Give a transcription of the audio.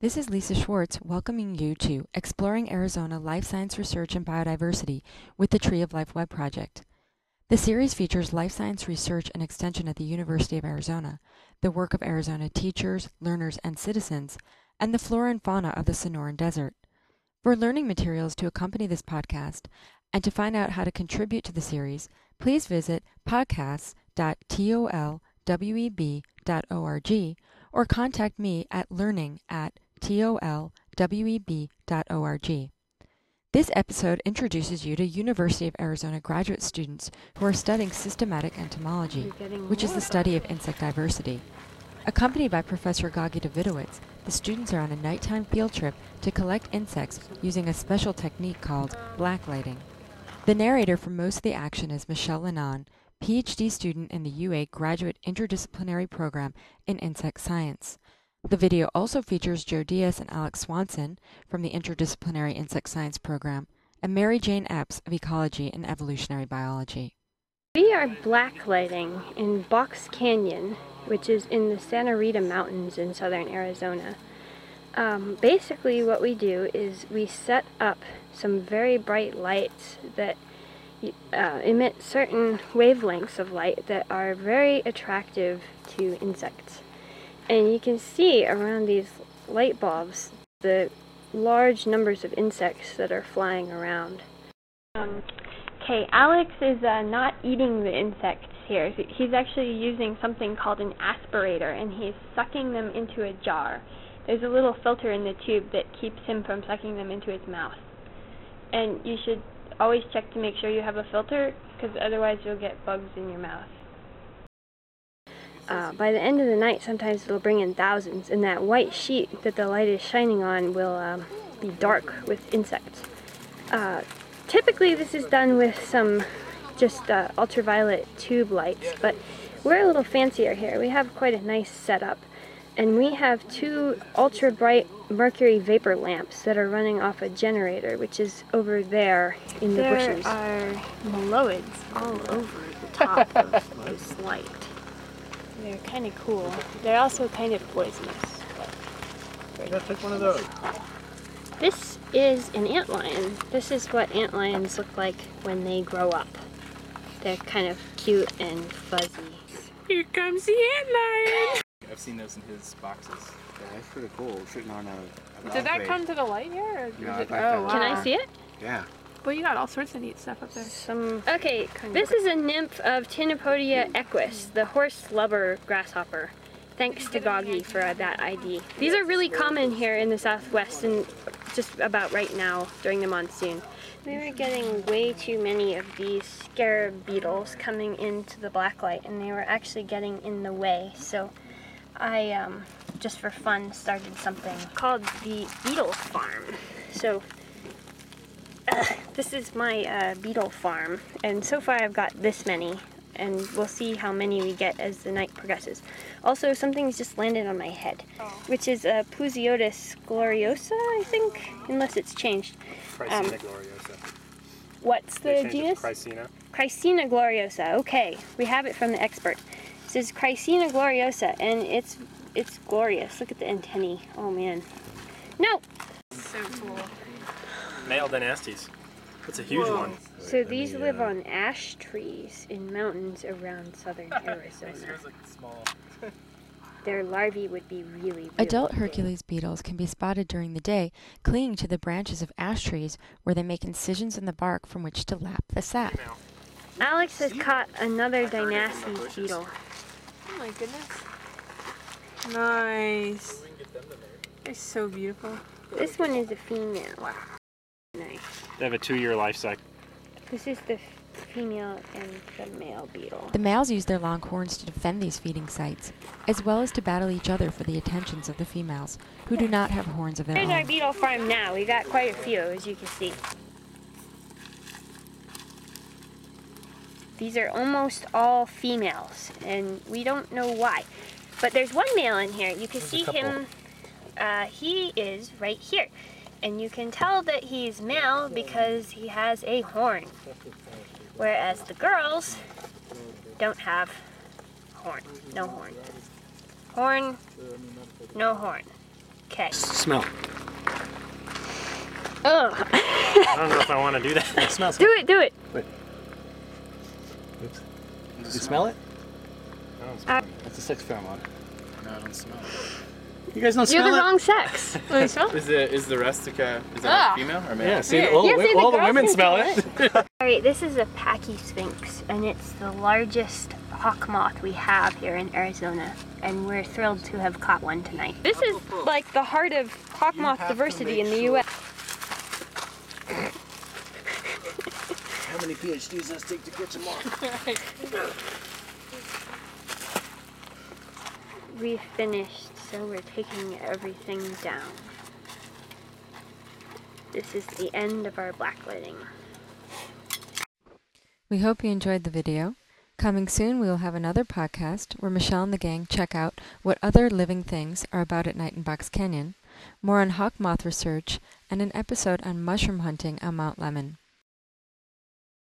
This is Lisa Schwartz welcoming you to Exploring Arizona Life Science Research and Biodiversity with the Tree of Life Web Project. The series features life science research and extension at the University of Arizona, the work of Arizona teachers, learners, and citizens, and the flora and fauna of the Sonoran Desert. For learning materials to accompany this podcast and to find out how to contribute to the series, please visit podcasts.tolweb.org or contact me at learning at tolweb.org. This episode introduces you to University of Arizona graduate students who are studying systematic entomology, which is the study of insect diversity. Accompanied by Professor Goggy Davidowitz, the students are on a nighttime field trip to collect insects using a special technique called blacklighting. The narrator for most of the action is Michelle Lennon, PhD student in the UA Graduate Interdisciplinary Program in Insect Science. The video also features Joe Diaz and Alex Swanson from the Interdisciplinary Insect Science Program and Mary Jane Epps of Ecology and Evolutionary Biology. We are blacklighting in Box Canyon, which is in the Santa Rita Mountains in southern Arizona. Um, basically, what we do is we set up some very bright lights that uh, emit certain wavelengths of light that are very attractive to insects. And you can see around these light bulbs the large numbers of insects that are flying around. Um, okay, Alex is uh, not eating the insects here. He's actually using something called an aspirator and he's sucking them into a jar. There's a little filter in the tube that keeps him from sucking them into his mouth. And you should always check to make sure you have a filter because otherwise you'll get bugs in your mouth uh, by the end of the night, sometimes it'll bring in thousands, and that white sheet that the light is shining on will um, be dark with insects. Uh, typically, this is done with some just uh, ultraviolet tube lights, but we're a little fancier here. We have quite a nice setup, and we have two ultra bright mercury vapor lamps that are running off a generator, which is over there in the there bushes. There are meloids all over the top of this light. They're kind of cool. They're also kind of poisonous. Yeah, take one of those. This is an antlion. This is what antlions look like when they grow up. They're kind of cute and fuzzy. Here comes the antlion! I've seen those in his boxes. Yeah, that's pretty cool. Sitting on a. a Did that come to the light here? Or No, it, oh, wow. Can I see it? Yeah. Well, you got all sorts of neat stuff up there. Some. Okay, this is a nymph of Taeniopoda eques, the horse lubber grasshopper. Thanks to Goggy for uh, that ID. These are really common here in the southwest and just about right now during the monsoon. We were getting way too many of these scarab beetles coming into the blacklight and they were actually getting in the way. So I, um, just for fun, started something called the Beetle Farm. So this is my uh, beetle farm, and so far I've got this many, and we'll see how many we get as the night progresses. Also, something's just landed on my head, oh. which is a Plusiotis gloriosa, I think, unless it's changed. Chrysina um, gloriosa. What's the genus? Chrysina. Chrysina gloriosa. Okay, we have it from the expert. This is Chrysina gloriosa, and it's it's glorious. Look at the antennae. Oh man. No. So cool. Male Dynastes. That's a huge Whoa. one. So these live uh, on ash trees in mountains around southern Arizona. small. Their larvae would be really, really Adult big. Hercules beetles can be spotted during the day, clinging to the branches of ash trees where they make incisions in the bark from which to lap the sap. Alex has caught another Dynastes beetle. Oh my goodness. Nice. They're so beautiful. This one is a female. Nice. They have a two-year life cycle. This is the female and the male beetle. The males use their long horns to defend these feeding sites, as well as to battle each other for the attentions of the females, who do not have horns of their Here's our beetle farm now. We got quite a few, as you can see. These are almost all females, and we don't know why. But there's one male in here. You can There's see him. Uh, he is right here. And you can tell that he's male because he has a horn. Whereas the girls don't have horn. No horn. Horn, no horn. Okay. Smell. Ugh. I don't know if I want to do that. It smells. do it, do it. Oops. Does You it smell it? I don't smell Uh, it. That's a sex pheromone. No, I don't smell it. You guys don't You're smell the it? wrong sex. Let me smell. Is the is the rustica is that Ah. female or male? Yeah, see, Yeah. all, Yeah, see, the all the girls women can smell smell it. Alright, this is a pachysphinx, and it's the largest hawk moth we have here in Arizona, and we're thrilled to have caught one tonight. This is like the heart of hawk moth diversity in the U.S. How many PhDs does it take to catch them all? We've finished, so we're taking everything down. This is the end of our blacklighting. We hope you enjoyed the video. Coming soon, we will have another podcast where Michelle and the gang check out what other living things are about at night in Box Canyon, more on hawk moth research, and an episode on mushroom hunting on Mount Lemmon.